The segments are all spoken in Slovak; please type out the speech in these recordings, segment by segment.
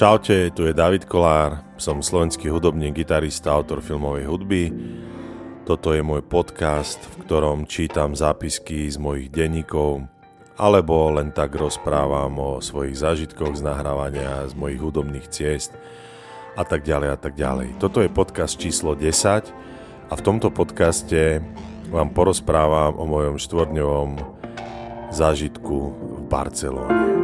Čaute, tu je David Kolár, som slovenský hudobný gitarista, autor filmovej hudby. Toto je môj podcast, v ktorom čítam zápisky z mojich denníkov, alebo len tak rozprávam o svojich zážitkoch z nahrávania, z mojich hudobných ciest a tak ďalej a tak ďalej. Toto je podcast číslo 10 a v tomto podcaste vám porozprávam o mojom štvorňovom zážitku v Barcelóne.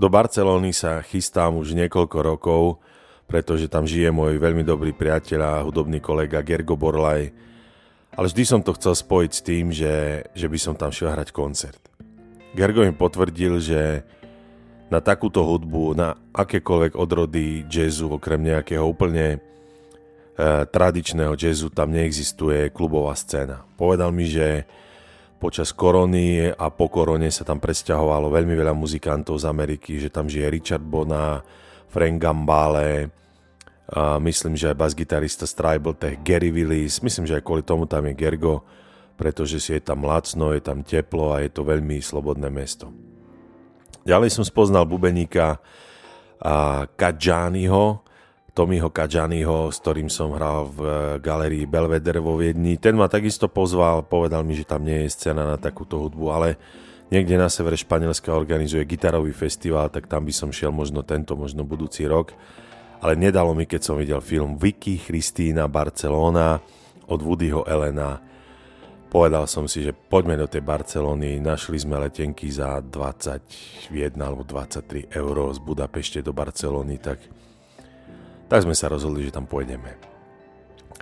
Do Barcelóny sa chystám už niekoľko rokov, pretože tam žije môj veľmi dobrý priateľ a hudobný kolega Gergo Borlaj. Ale vždy som to chcel spojiť s tým, že, že by som tam šiel hrať koncert. Gergo mi potvrdil, že na takúto hudbu, na akékoľvek odrody jazzu, okrem nejakého úplne e, tradičného jazzu, tam neexistuje klubová scéna. Povedal mi, že počas korony a po korone sa tam presťahovalo veľmi veľa muzikantov z Ameriky, že tam žije Richard Bona, Frank Gambale, a myslím, že aj bas-gitarista Stribal Tech, Gary Willis, myslím, že aj kvôli tomu tam je Gergo, pretože si je tam lacno, je tam teplo a je to veľmi slobodné mesto. Ďalej som spoznal bubeníka Kadžányho, Tomiho Kadžanyho, s ktorým som hral v eh, galerii Belvedere vo Viedni. Ten ma takisto pozval, povedal mi, že tam nie je scéna na takúto hudbu, ale niekde na severe Španielska organizuje gitarový festival, tak tam by som šiel možno tento, možno budúci rok. Ale nedalo mi, keď som videl film Vicky Christina Barcelona od Woodyho Elena. Povedal som si, že poďme do tej Barcelony, našli sme letenky za 21 alebo 23 eur z Budapešte do Barcelony, tak tak sme sa rozhodli, že tam pôjdeme.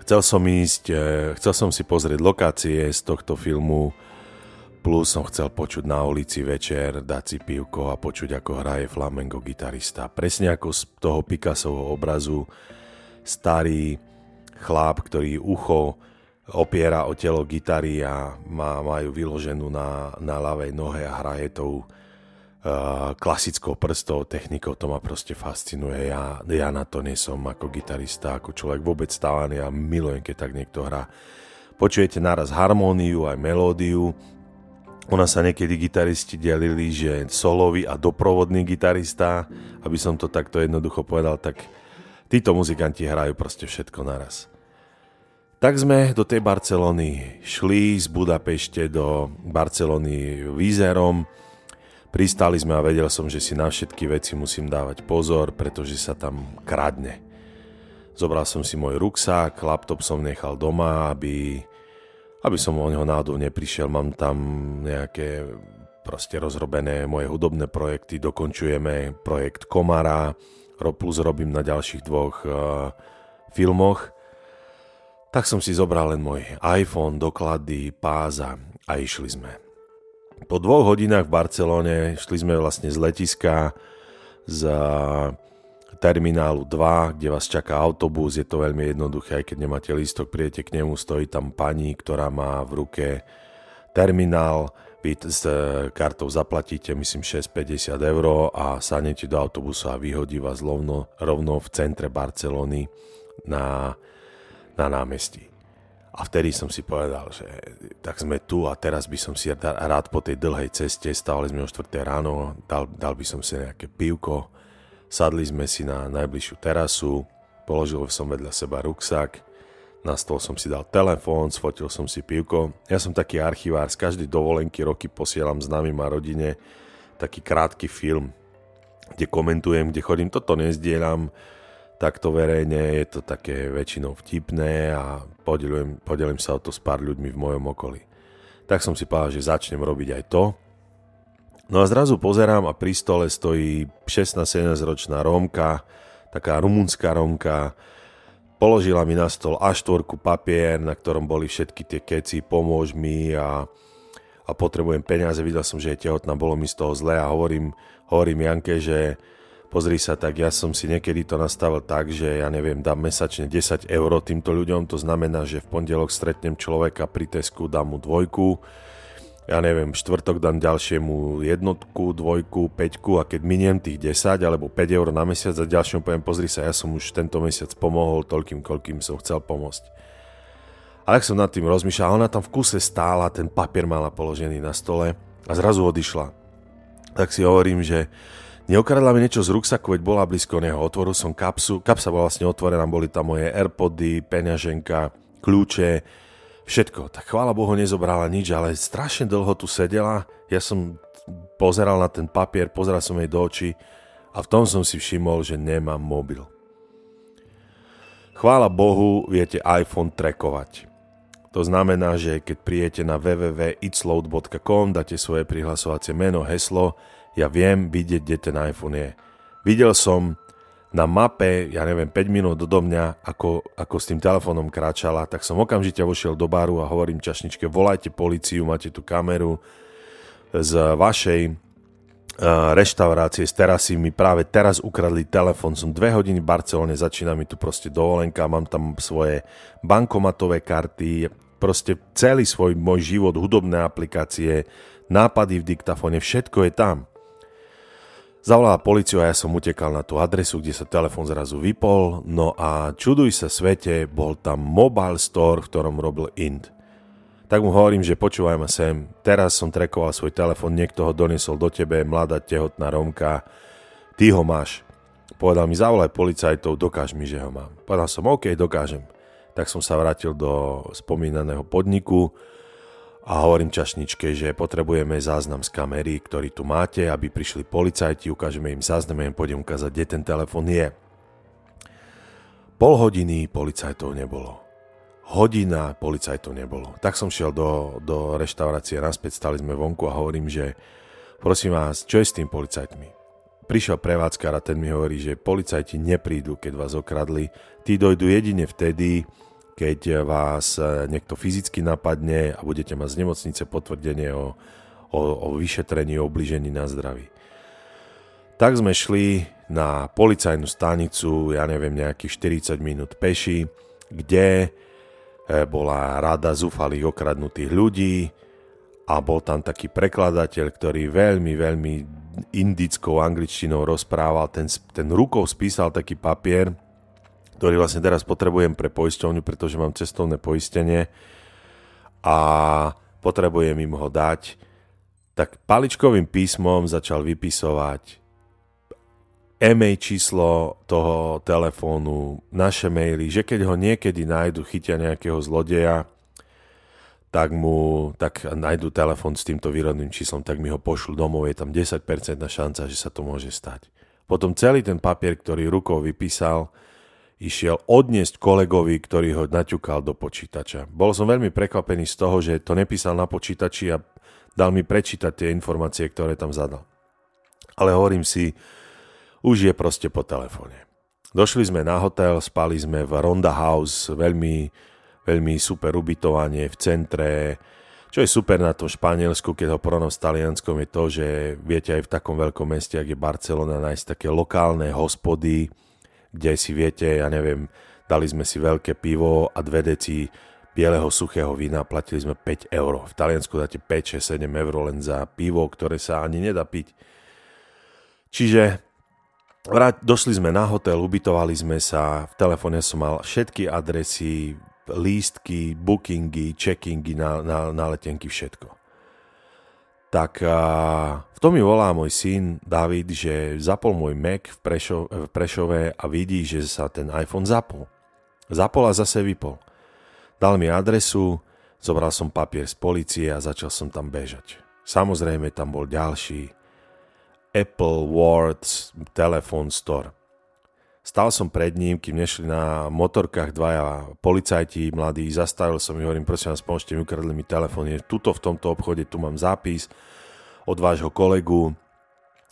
Chcel som ísť, e, chcel som si pozrieť lokácie z tohto filmu, plus som chcel počuť na ulici večer, dať si pivko a počuť, ako hraje flamengo gitarista. Presne ako z toho Picassovho obrazu, starý chlap, ktorý ucho opiera o telo gitary a má, majú vyloženú na, na ľavej nohe a hraje tou klasickou prstou technikou, to ma proste fascinuje. Ja, ja na to nie som ako gitarista, ako človek vôbec stávaný a milujem, keď tak niekto hrá. Počujete naraz harmóniu aj melódiu. Ona sa niekedy gitaristi delili, že solový a doprovodný gitarista, aby som to takto jednoducho povedal, tak títo muzikanti hrajú proste všetko naraz. Tak sme do tej Barcelony šli z Budapešte do Barcelony výzerom, Pristali sme a vedel som, že si na všetky veci musím dávať pozor, pretože sa tam kradne. Zobral som si môj ruksák, laptop som nechal doma, aby, aby som o neho náhodou neprišiel. Mám tam nejaké proste rozrobené moje hudobné projekty, dokončujeme projekt Komara, plus robím na ďalších dvoch uh, filmoch. Tak som si zobral len môj iPhone, doklady, páza a išli sme. Po dvoch hodinách v Barcelone šli sme vlastne z letiska z terminálu 2, kde vás čaká autobus, je to veľmi jednoduché, aj keď nemáte lístok, prijete k nemu, stojí tam pani, ktorá má v ruke terminál, vy s kartou zaplatíte, myslím, 6,50 eur a sadnete do autobusu a vyhodí vás rovno, rovno v centre Barcelony na, na námestí. A vtedy som si povedal, že tak sme tu a teraz by som si rád po tej dlhej ceste, stávali sme o 4 ráno, dal, dal by som si nejaké pivko, sadli sme si na najbližšiu terasu, položil som vedľa seba ruksak, na stôl som si dal telefón, sfotil som si pivko. Ja som taký archivár, z každej dovolenky roky posielam známym a rodine taký krátky film, kde komentujem, kde chodím, toto nezdieľam, takto verejne, je to také väčšinou vtipné a podelujem, podelím sa o to s pár ľuďmi v mojom okolí. Tak som si povedal, že začnem robiť aj to. No a zrazu pozerám a pri stole stojí 16-17 ročná Rómka, taká rumunská Rómka, položila mi na stôl A4 papier, na ktorom boli všetky tie keci, pomôž mi a, a potrebujem peniaze, videl som, že je tehotná, bolo mi z toho zle a hovorím, hovorím Janke, že Pozri sa, tak ja som si niekedy to nastavil tak, že ja neviem, dám mesačne 10 eur týmto ľuďom, to znamená, že v pondelok stretnem človeka pri Tesku, dám mu dvojku, ja neviem, štvrtok dám ďalšiemu jednotku, dvojku, peťku a keď miniem tých 10 alebo 5 eur na mesiac a ďalšiemu poviem, pozri sa, ja som už tento mesiac pomohol toľkým, koľkým som chcel pomôcť. A tak som nad tým rozmýšľal, ona tam v kuse stála, ten papier mala položený na stole a zrazu odišla. Tak si hovorím, že neokradla mi niečo z ruksaku, veď bola blízko neho. Otvoril som kapsu, kapsa bola vlastne otvorená, boli tam moje Airpody, peňaženka, kľúče, všetko. Tak chvála Bohu nezobrala nič, ale strašne dlho tu sedela. Ja som pozeral na ten papier, pozeral som jej do očí a v tom som si všimol, že nemám mobil. Chvála Bohu, viete iPhone trackovať. To znamená, že keď prijete na www.itsload.com, dáte svoje prihlasovacie meno, heslo, ja viem vidieť, kde ten iPhone je. Videl som na mape, ja neviem, 5 minút do mňa, ako, ako s tým telefónom kráčala, tak som okamžite vošiel do baru a hovorím čašničke, volajte policiu, máte tu kameru z vašej uh, reštaurácie z terasy mi práve teraz ukradli telefón, som dve hodiny v Barcelone, začína mi tu proste dovolenka, mám tam svoje bankomatové karty, proste celý svoj môj život, hudobné aplikácie, nápady v diktafóne, všetko je tam. Zavolala policiu a ja som utekal na tú adresu, kde sa telefón zrazu vypol, no a čuduj sa svete, bol tam mobile store, v ktorom robil Int. Tak mu hovorím, že počúvaj ma sem, teraz som trekoval svoj telefón, niekto ho doniesol do tebe, mladá tehotná Romka, ty ho máš. Povedal mi, zavolaj policajtov, dokáž mi, že ho mám. Povedal som, OK, dokážem. Tak som sa vrátil do spomínaného podniku, a hovorím čašničke, že potrebujeme záznam z kamery, ktorý tu máte, aby prišli policajti, ukážeme im záznam a im pôjdem ukázať, kde ten telefon je. Pol hodiny policajtov nebolo. Hodina policajtov nebolo. Tak som šiel do, do reštaurácie naspäť, stali sme vonku a hovorím, že prosím vás, čo je s tým policajtmi? Prišiel prevádzkar a ten mi hovorí, že policajti neprídu, keď vás okradli. Tí dojdu jedine vtedy, keď vás e, niekto fyzicky napadne a budete mať z nemocnice potvrdenie o, o, o vyšetrení, o obližení na zdraví. Tak sme šli na policajnú stanicu, ja neviem, nejakých 40 minút peši, kde e, bola rada zúfalých okradnutých ľudí a bol tam taký prekladateľ, ktorý veľmi, veľmi indickou angličtinou rozprával, ten, ten rukou spísal taký papier, ktorý vlastne teraz potrebujem pre poisťovňu, pretože mám cestovné poistenie a potrebujem im ho dať, tak paličkovým písmom začal vypisovať e-mail číslo toho telefónu, naše maily, že keď ho niekedy nájdu, chytia nejakého zlodeja, tak mu, tak nájdu telefón s týmto výrodným číslom, tak mi ho pošlu domov, je tam 10% šanca, že sa to môže stať. Potom celý ten papier, ktorý rukou vypísal, išiel odniesť kolegovi, ktorý ho naťukal do počítača. Bol som veľmi prekvapený z toho, že to nepísal na počítači a dal mi prečítať tie informácie, ktoré tam zadal. Ale hovorím si, už je proste po telefóne. Došli sme na hotel, spali sme v Ronda House, veľmi, veľmi super ubytovanie v centre. Čo je super na tom Španielsku, keď ho porovnám s Talianskom, je to, že viete aj v takom veľkom meste, ako je Barcelona, nájsť také lokálne hospody, kde si viete, ja neviem, dali sme si veľké pivo a dve deci bieleho suchého vína, platili sme 5 eur. V Taliansku dáte 5, 6, 7 eur len za pivo, ktoré sa ani nedá piť. Čiže došli sme na hotel, ubytovali sme sa, v telefóne som mal všetky adresy, lístky, bookingy, checkingy na, na, na letenky, všetko tak a, v tom mi volá môj syn David, že zapol môj Mac v, Prešo, v Prešove a vidí, že sa ten iPhone zapol. Zapol a zase vypol. Dal mi adresu, zobral som papier z policie a začal som tam bežať. Samozrejme tam bol ďalší Apple Words Telephone Store. Stal som pred ním, kým nešli na motorkách dvaja policajti mladí, zastavil som ich, hovorím, prosím vás, pomôžte mi, ukradli mi telefón, je tuto v tomto obchode, tu mám zápis od vášho kolegu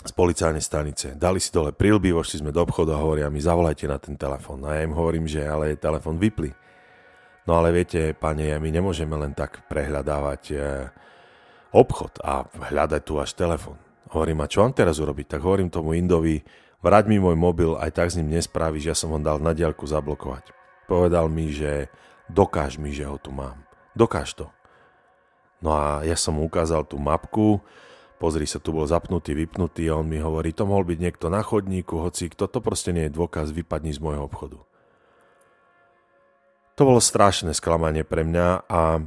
z policajnej stanice. Dali si dole prilby, vošli sme do obchodu a hovoria mi, zavolajte na ten telefón. A ja im hovorím, že ale telefón vypli. No ale viete, pane, my nemôžeme len tak prehľadávať e, obchod a hľadať tu až telefón. Hovorím, a čo mám teraz urobiť? Tak hovorím tomu Indovi, Vrať mi môj mobil, aj tak s ním nespravíš, ja som ho dal na diaľku zablokovať. Povedal mi, že dokáž mi, že ho tu mám. Dokáž to. No a ja som mu ukázal tú mapku, pozri sa, tu bol zapnutý, vypnutý a on mi hovorí, to mohol byť niekto na chodníku, hoci kto, to proste nie je dôkaz, vypadni z môjho obchodu. To bolo strašné sklamanie pre mňa a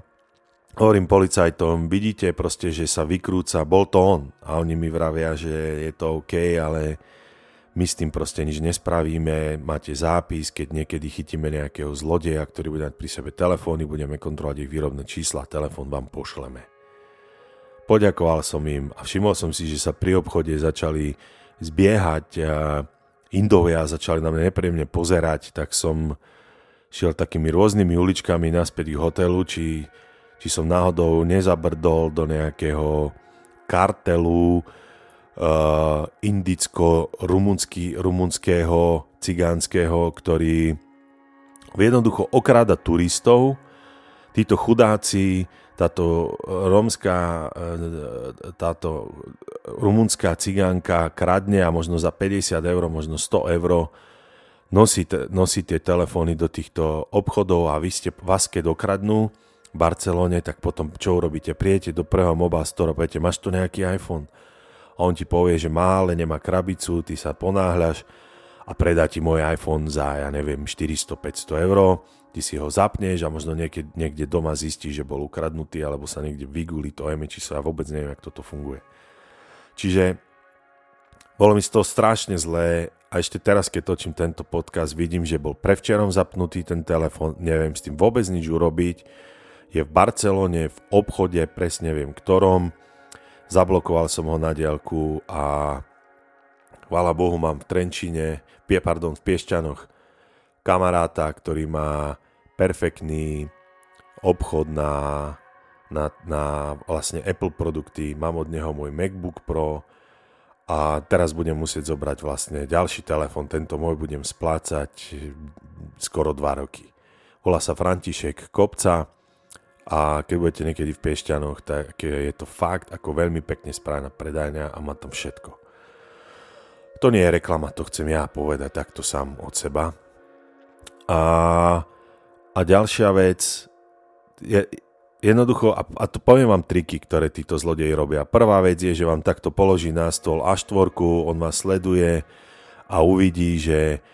hovorím policajtom, vidíte proste, že sa vykrúca, bol to on a oni mi vravia, že je to OK, ale my s tým proste nič nespravíme, máte zápis, keď niekedy chytíme nejakého zlodeja, ktorý bude mať pri sebe telefóny, budeme kontrolovať ich výrobné čísla, telefón vám pošleme. Poďakoval som im a všimol som si, že sa pri obchode začali zbiehať Indovia, začali na mňa nepríjemne pozerať, tak som šiel takými rôznymi uličkami naspäť k hotelu, či, či som náhodou nezabrdol do nejakého kartelu, indicko-rumunského, cigánskeho, ktorý jednoducho okráda turistov. Títo chudáci, táto rómska, uh, táto rumunská cigánka kradne a možno za 50 eur, možno 100 eur nosí, nosí tie telefóny do týchto obchodov a vy ste vás keď okradnú v Barcelone, tak potom čo urobíte? Prijete do prvého mobile store poviete, máš tu nejaký iPhone? A on ti povie, že má, ale nemá krabicu, ty sa ponáhľaš a predá ti môj iPhone za, ja neviem, 400-500 eur, ty si ho zapneš a možno niekde, niekde doma zistíš, že bol ukradnutý alebo sa niekde vyguli to číslo, ja vôbec neviem, ako toto funguje. Čiže bolo mi z toho strašne zlé a ešte teraz, keď točím tento podcast, vidím, že bol prevčerom zapnutý ten telefon, neviem s tým vôbec nič urobiť, je v Barcelone, v obchode, presne viem ktorom, zablokoval som ho na diálku a chvála Bohu mám v Trenčine, pardon, v Piešťanoch kamaráta, ktorý má perfektný obchod na, na, na vlastne Apple produkty, mám od neho môj MacBook Pro a teraz budem musieť zobrať vlastne ďalší telefon, tento môj budem splácať skoro 2 roky. Volá sa František Kopca, a keď budete niekedy v Piešťanoch, tak je to fakt ako veľmi pekne spravená predajňa a má tam všetko. To nie je reklama, to chcem ja povedať takto sám od seba. A, a ďalšia vec, je, jednoducho, a, a to poviem vám triky, ktoré títo zlodeji robia. Prvá vec je, že vám takto položí na stôl A4, on vás sleduje a uvidí, že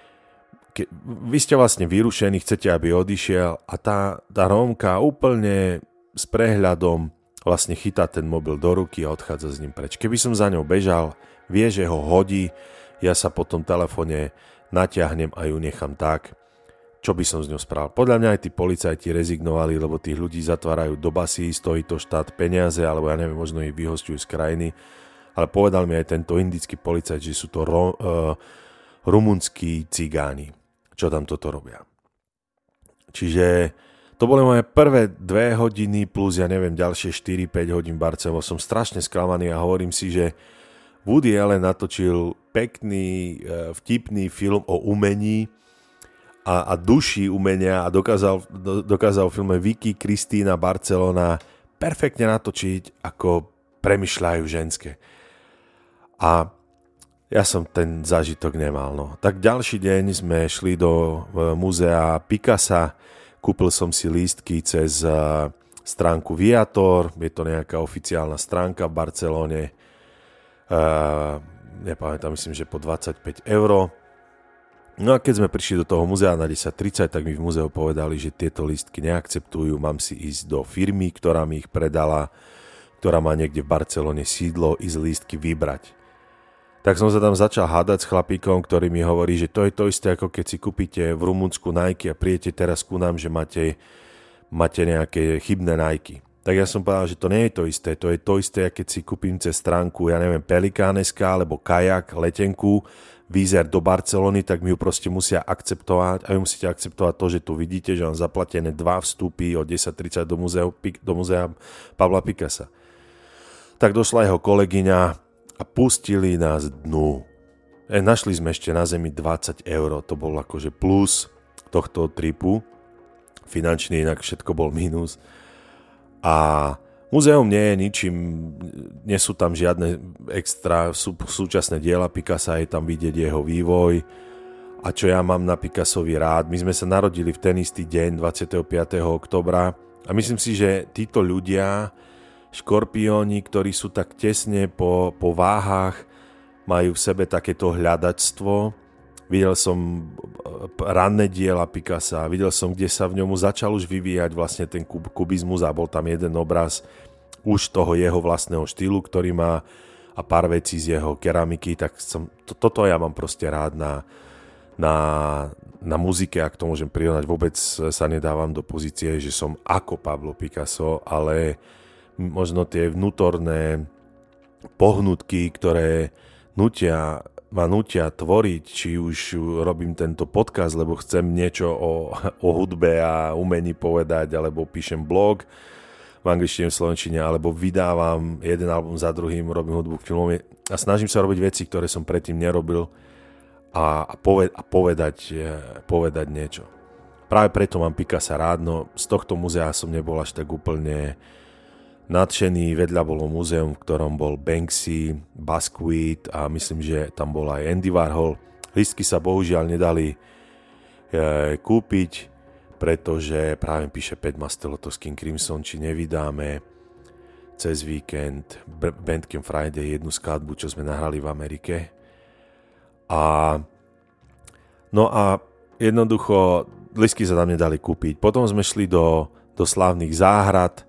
ke, vy ste vlastne vyrušení, chcete, aby odišiel a tá, tá Rómka úplne s prehľadom vlastne chytá ten mobil do ruky a odchádza s ním preč. Keby som za ňou bežal, vie, že ho hodí, ja sa po tom telefone natiahnem a ju nechám tak, čo by som s ňou spravil. Podľa mňa aj tí policajti rezignovali, lebo tých ľudí zatvárajú do basí, stojí to štát peniaze, alebo ja neviem, možno ich vyhostujú z krajiny. Ale povedal mi aj tento indický policajt, že sú to ro, uh, rumunskí cigáni čo tam toto robia. Čiže to boli moje prvé dve hodiny plus, ja neviem, ďalšie 4-5 hodín Barcelovo. Som strašne sklamaný a hovorím si, že Woody Allen natočil pekný, e, vtipný film o umení a, a duši umenia a dokázal, do, dokázal v filme Vicky, Kristýna, Barcelona perfektne natočiť, ako premyšľajú ženské. A ja som ten zážitok nemal. No. Tak ďalší deň sme šli do e, múzea Picasa, kúpil som si lístky cez e, stránku Viator, je to nejaká oficiálna stránka v Barcelone, uh, nepamätám, myslím, že po 25 eur. No a keď sme prišli do toho muzea na 10.30, tak mi v muzeu povedali, že tieto lístky neakceptujú, mám si ísť do firmy, ktorá mi ich predala, ktorá má niekde v Barcelone sídlo, ísť lístky vybrať tak som sa tam začal hádať s chlapíkom, ktorý mi hovorí, že to je to isté, ako keď si kúpite v Rumunsku Nike a prijete teraz ku nám, že máte, máte nejaké chybné Nike. Tak ja som povedal, že to nie je to isté. To je to isté, keď si kúpim cez stránku, ja neviem, Pelikáneska alebo Kajak, letenku, výzer do Barcelony, tak mi ju proste musia akceptovať a vy musíte akceptovať to, že tu vidíte, že mám zaplatené dva vstupy od 10.30 do muzea, do muzea Pavla Pikasa. Tak došla jeho kolegyňa, a pustili nás dnu. E, našli sme ešte na zemi 20 eur, to bol akože plus tohto tripu. Finančný inak všetko bol minus. A muzeum nie je ničím, nie sú tam žiadne extra sú, súčasné diela Picasa, je tam vidieť jeho vývoj. A čo ja mám na Picassovi rád, my sme sa narodili v ten istý deň, 25. oktobra, a myslím si, že títo ľudia škorpióni, ktorí sú tak tesne po, po váhach, majú v sebe takéto hľadačstvo. Videl som e, ranné diela Picasa, videl som, kde sa v ňomu začal už vyvíjať vlastne ten kub, kubizmus a bol tam jeden obraz už toho jeho vlastného štýlu, ktorý má a pár vecí z jeho keramiky, tak som, to, toto ja mám proste rád na, na, na muzike, ak to môžem prirovnať, vôbec sa nedávam do pozície, že som ako Pablo Picasso, ale možno tie vnútorné pohnutky, ktoré nutia, ma nutia tvoriť, či už robím tento podcast, lebo chcem niečo o, o hudbe a umení povedať, alebo píšem blog, v angličtine, v slovenčine, alebo vydávam jeden album za druhým, robím hudbu k filmom a snažím sa robiť veci, ktoré som predtým nerobil a, a, poved, a povedať, e, povedať niečo. Práve preto mám Picasa rád, no z tohto muzea som nebol až tak úplne nadšený. Vedľa bolo múzeum, v ktorom bol Banksy, Basquiat a myslím, že tam bol aj Andy Warhol. Listky sa bohužiaľ nedali e, kúpiť, pretože práve píše Pet Masteloto s King Crimson, či nevydáme cez víkend Bandcamp Friday jednu skladbu, čo sme nahrali v Amerike. A no a jednoducho lisky sa tam nedali kúpiť. Potom sme šli do, do slávnych záhrad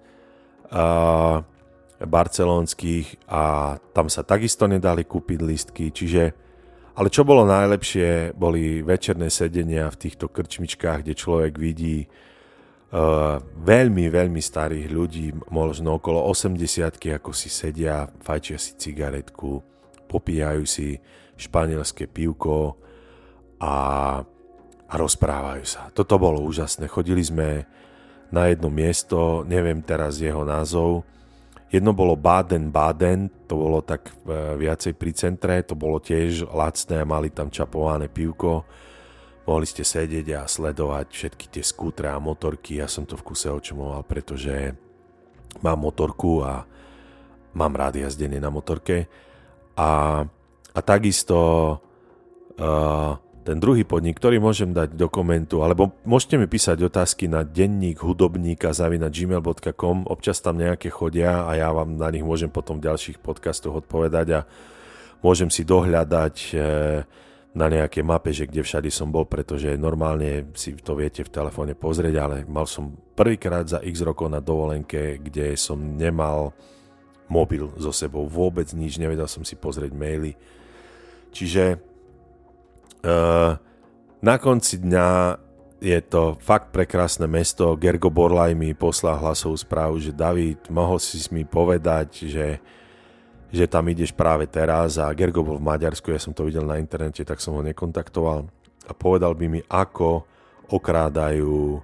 barcelonských a tam sa takisto nedali kúpiť listky, čiže ale čo bolo najlepšie, boli večerné sedenia v týchto krčmičkách, kde človek vidí uh, veľmi, veľmi starých ľudí, možno okolo 80 ako si sedia, fajčia si cigaretku, popíjajú si španielské pivko a, a rozprávajú sa. Toto bolo úžasné. Chodili sme na jedno miesto, neviem teraz jeho názov, Jedno bolo Baden-Baden, to bolo tak e, viacej pri centre, to bolo tiež lacné, mali tam čapované pivko. Mohli ste sedieť a sledovať všetky tie skútre a motorky. Ja som to v kuse očumoval, pretože mám motorku a mám rád jazdenie na motorke. A, a takisto uh, ten druhý podnik, ktorý môžem dať do komentu, alebo môžete mi písať otázky na denník hudobníka gmail.com, občas tam nejaké chodia a ja vám na nich môžem potom v ďalších podcastoch odpovedať a môžem si dohľadať e, na nejaké mape, že kde všade som bol, pretože normálne si to viete v telefóne pozrieť, ale mal som prvýkrát za x rokov na dovolenke, kde som nemal mobil so sebou, vôbec nič, nevedel som si pozrieť maily. Čiže na konci dňa je to fakt prekrásne mesto. Gergo Borlaj mi poslal hlasovú správu, že David, mohol si mi povedať, že, že tam ideš práve teraz a Gergo bol v Maďarsku, ja som to videl na internete, tak som ho nekontaktoval a povedal by mi, ako okrádajú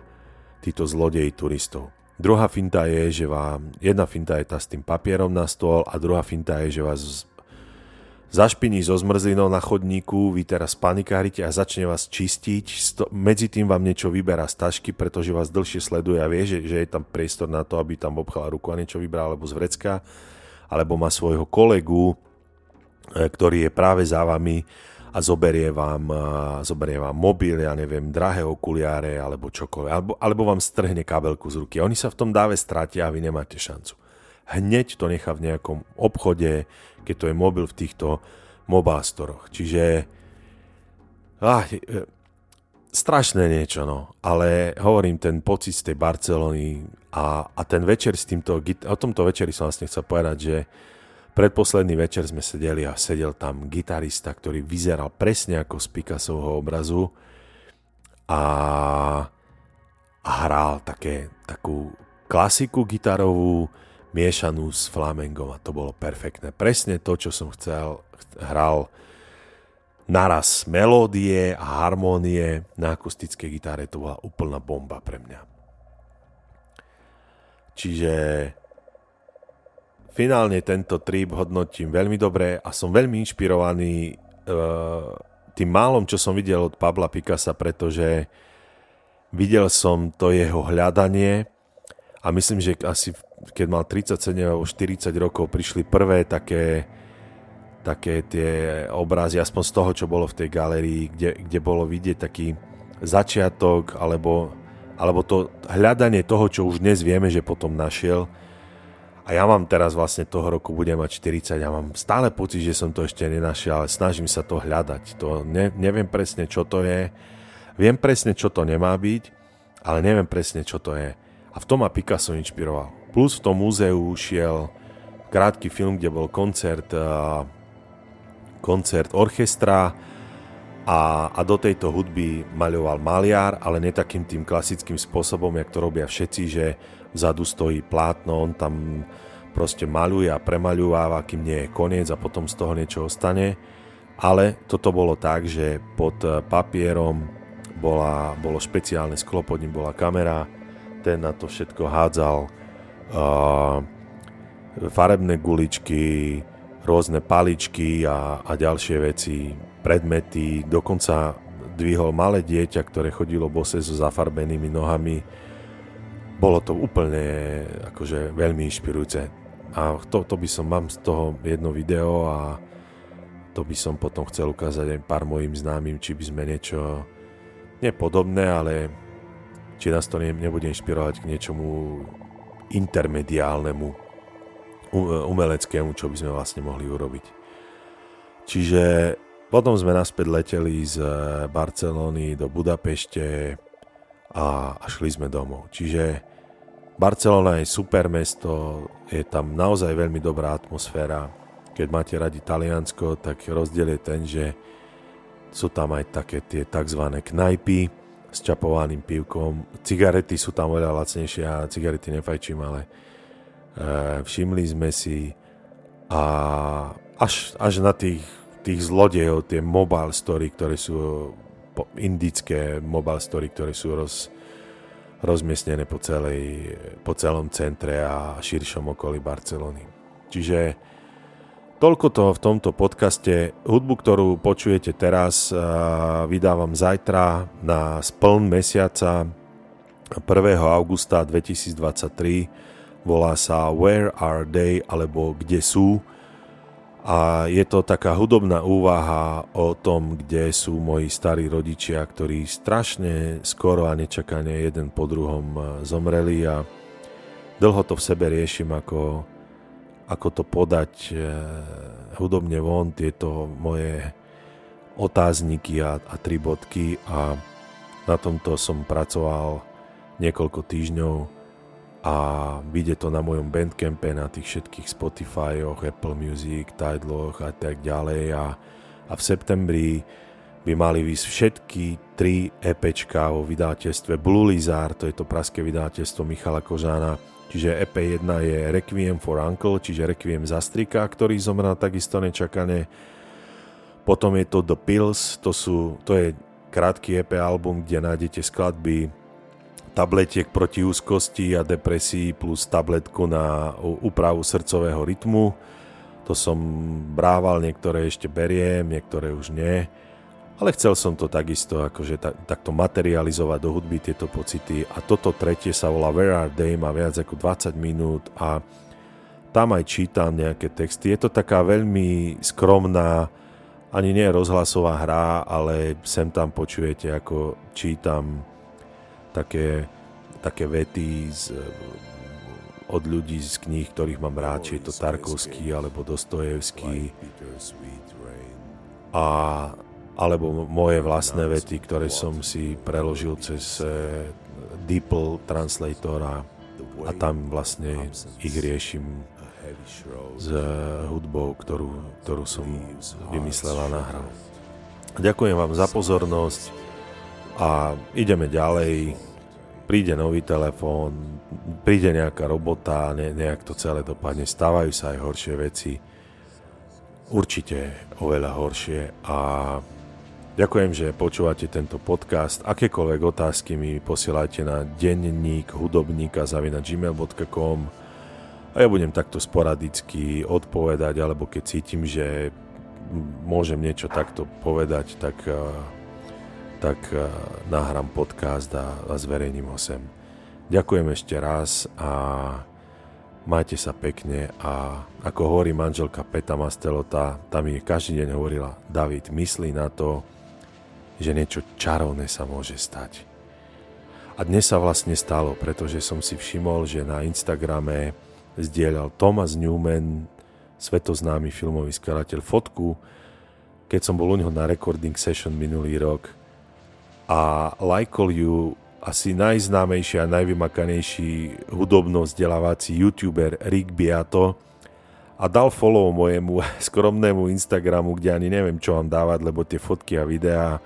títo zlodeji turistov. Druhá finta je, že vám, jedna finta je tá s tým papierom na stôl a druhá finta je, že vás zašpiní so zmrzlinou na chodníku, vy teraz panikárite a začne vás čistiť, medzi tým vám niečo vyberá z tašky, pretože vás dlhšie sleduje a vie, že, že je tam priestor na to, aby tam obchala ruku a niečo vybral, alebo z vrecka, alebo má svojho kolegu, e, ktorý je práve za vami a zoberie vám, zoberie vám mobil, ja neviem, drahé okuliare alebo čokoľvek, alebo, alebo vám strhne kabelku z ruky. Oni sa v tom dáve stratia a vy nemáte šancu hneď to nechá v nejakom obchode, keď to je mobil v týchto mobástoroch. Čiže ah, e, strašné niečo, no. Ale hovorím, ten pocit z tej Barcelony a, a ten večer s týmto, o tomto večeri som vlastne chcel povedať, že predposledný večer sme sedeli a sedel tam gitarista, ktorý vyzeral presne ako z Picassovho obrazu a, a hral také, takú klasiku gitarovú, miešanú s flamengom a to bolo perfektné. Presne to, čo som chcel, hral naraz melódie a harmónie na akustickej gitare, to bola úplná bomba pre mňa. Čiže finálne tento trip hodnotím veľmi dobre a som veľmi inšpirovaný uh, tým málom, čo som videl od Pabla Picasa, pretože videl som to jeho hľadanie a myslím, že asi keď mal 37 alebo 40 rokov, prišli prvé také, také tie obrazy, aspoň z toho, čo bolo v tej galerii, kde, kde bolo vidieť taký začiatok, alebo, alebo to hľadanie toho, čo už dnes vieme, že potom našiel. A ja mám teraz vlastne toho roku, budem mať 40 a mám stále pocit, že som to ešte nenašiel, ale snažím sa to hľadať. To ne, neviem presne, čo to je. Viem presne, čo to nemá byť, ale neviem presne, čo to je. A v tom ma Picasso inšpiroval. Plus v tom múzeu šiel krátky film, kde bol koncert, koncert orchestra a, a do tejto hudby maľoval maliar, ale ne takým tým klasickým spôsobom, jak to robia všetci, že vzadu stojí plátno, on tam proste maľuje a premaľuváva, kým nie je koniec a potom z toho niečo ostane. Ale toto bolo tak, že pod papierom bola, bolo špeciálne sklo, pod ním bola kamera, ten na to všetko hádzal farebné guličky, rôzne paličky a, a ďalšie veci, predmety, dokonca dvihol malé dieťa, ktoré chodilo bose so zafarbenými nohami, bolo to úplne akože veľmi inšpirujúce. A to, to by som, mám z toho jedno video a to by som potom chcel ukázať aj pár mojim známym, či by sme niečo nepodobné, ale či nás to nebude inšpirovať k niečomu intermediálnemu, umeleckému, čo by sme vlastne mohli urobiť. Čiže potom sme naspäť leteli z Barcelony do Budapešte a, a šli sme domov. Čiže Barcelona je super mesto, je tam naozaj veľmi dobrá atmosféra. Keď máte radi Taliansko, tak rozdiel je ten, že sú tam aj také tie tzv. knajpy s čapovaným pivkom. Cigarety sú tam veľa lacnejšie, ja cigarety nefajčím, ale e, všimli sme si a až, až na tých, tých zlodejov, tie mobile story, ktoré sú indické mobile story, ktoré sú roz, rozmiestnené po, celej, po celom centre a širšom okolí Barcelony. Čiže toľko toho v tomto podcaste. Hudbu, ktorú počujete teraz, vydávam zajtra na spln mesiaca 1. augusta 2023. Volá sa Where Are They alebo Kde sú a je to taká hudobná úvaha o tom, kde sú moji starí rodičia, ktorí strašne skoro a nečakane jeden po druhom e, zomreli a dlho to v sebe riešim, ako, ako to podať e, hudobne von, tieto moje otázniky a, a tri bodky. A na tomto som pracoval niekoľko týždňov a vidie to na mojom bandcampe, na tých všetkých Spotifyoch, Apple Music, Tidaloch a tak ďalej. A, a v septembri by mali vysť všetky tri EPčka vo vydateľstve Blue Lizard, to je to praské vydateľstvo Michala Kožána, čiže EP 1 je Requiem for Uncle, čiže Requiem za strika, ktorý zomrel takisto nečakane. Potom je to The Pills, to, sú, to je krátky EP album, kde nájdete skladby tabletiek proti úzkosti a depresii plus tabletku na úpravu srdcového rytmu. To som brával, niektoré ešte beriem, niektoré už nie. Ale chcel som to takisto akože ta, takto materializovať do hudby tieto pocity. A toto tretie sa volá Where Are They, má viac ako 20 minút a tam aj čítam nejaké texty. Je to taká veľmi skromná, ani nie rozhlasová hra, ale sem tam počujete, ako čítam také, také vety z, od ľudí z kníh, ktorých mám rád, či je to Tarkovský alebo Dostojevský. A, alebo moje vlastné vety, ktoré som si preložil cez eh, DeepL Translatora a tam vlastne ich riešim s eh, hudbou, ktorú, ktorú som vymyslel a nahral. Ďakujem vám za pozornosť a ideme ďalej. Príde nový telefón, príde nejaká robota, ne, nejak to celé dopadne, stávajú sa aj horšie veci. Určite oveľa horšie a ďakujem, že počúvate tento podcast. Akékoľvek otázky mi posielajte na denník hudobníka gmail.com a ja budem takto sporadicky odpovedať, alebo keď cítim, že môžem niečo takto povedať, tak tak eh, nahrám podcast a, a zverejním ho sem. Ďakujem ešte raz a majte sa pekne a ako hovorí manželka Peta Mastelota, tá mi každý deň hovorila, David, myslí na to, že niečo čarovné sa môže stať. A dnes sa vlastne stalo, pretože som si všimol, že na Instagrame zdieľal Thomas Newman, svetoznámy filmový skladateľ, fotku, keď som bol u neho na recording session minulý rok a lajkol ju asi najznámejší a najvymakanejší hudobno-vzdelávací youtuber Rick Beato a dal follow mojemu skromnému Instagramu, kde ani neviem, čo mám dávať, lebo tie fotky a videá,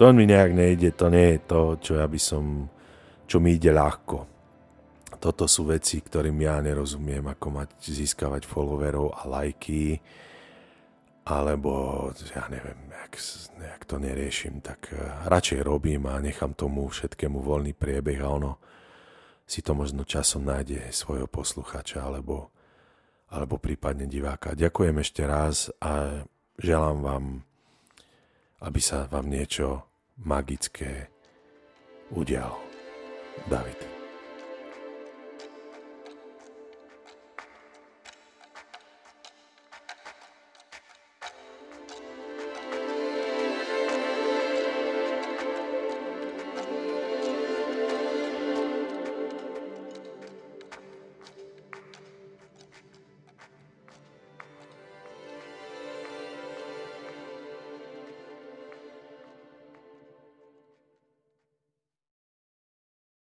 to mi nejak nejde, to nie je to, čo ja by som, čo mi ide ľahko. Toto sú veci, ktorým ja nerozumiem, ako mať získavať followerov a lajky, alebo ja neviem, jak, jak to neriešim, tak eh, radšej robím a nechám tomu všetkému voľný priebeh a ono si to možno časom nájde svojho posluchača alebo, alebo prípadne diváka. Ďakujem ešte raz a želám vám, aby sa vám niečo magické udialo. David.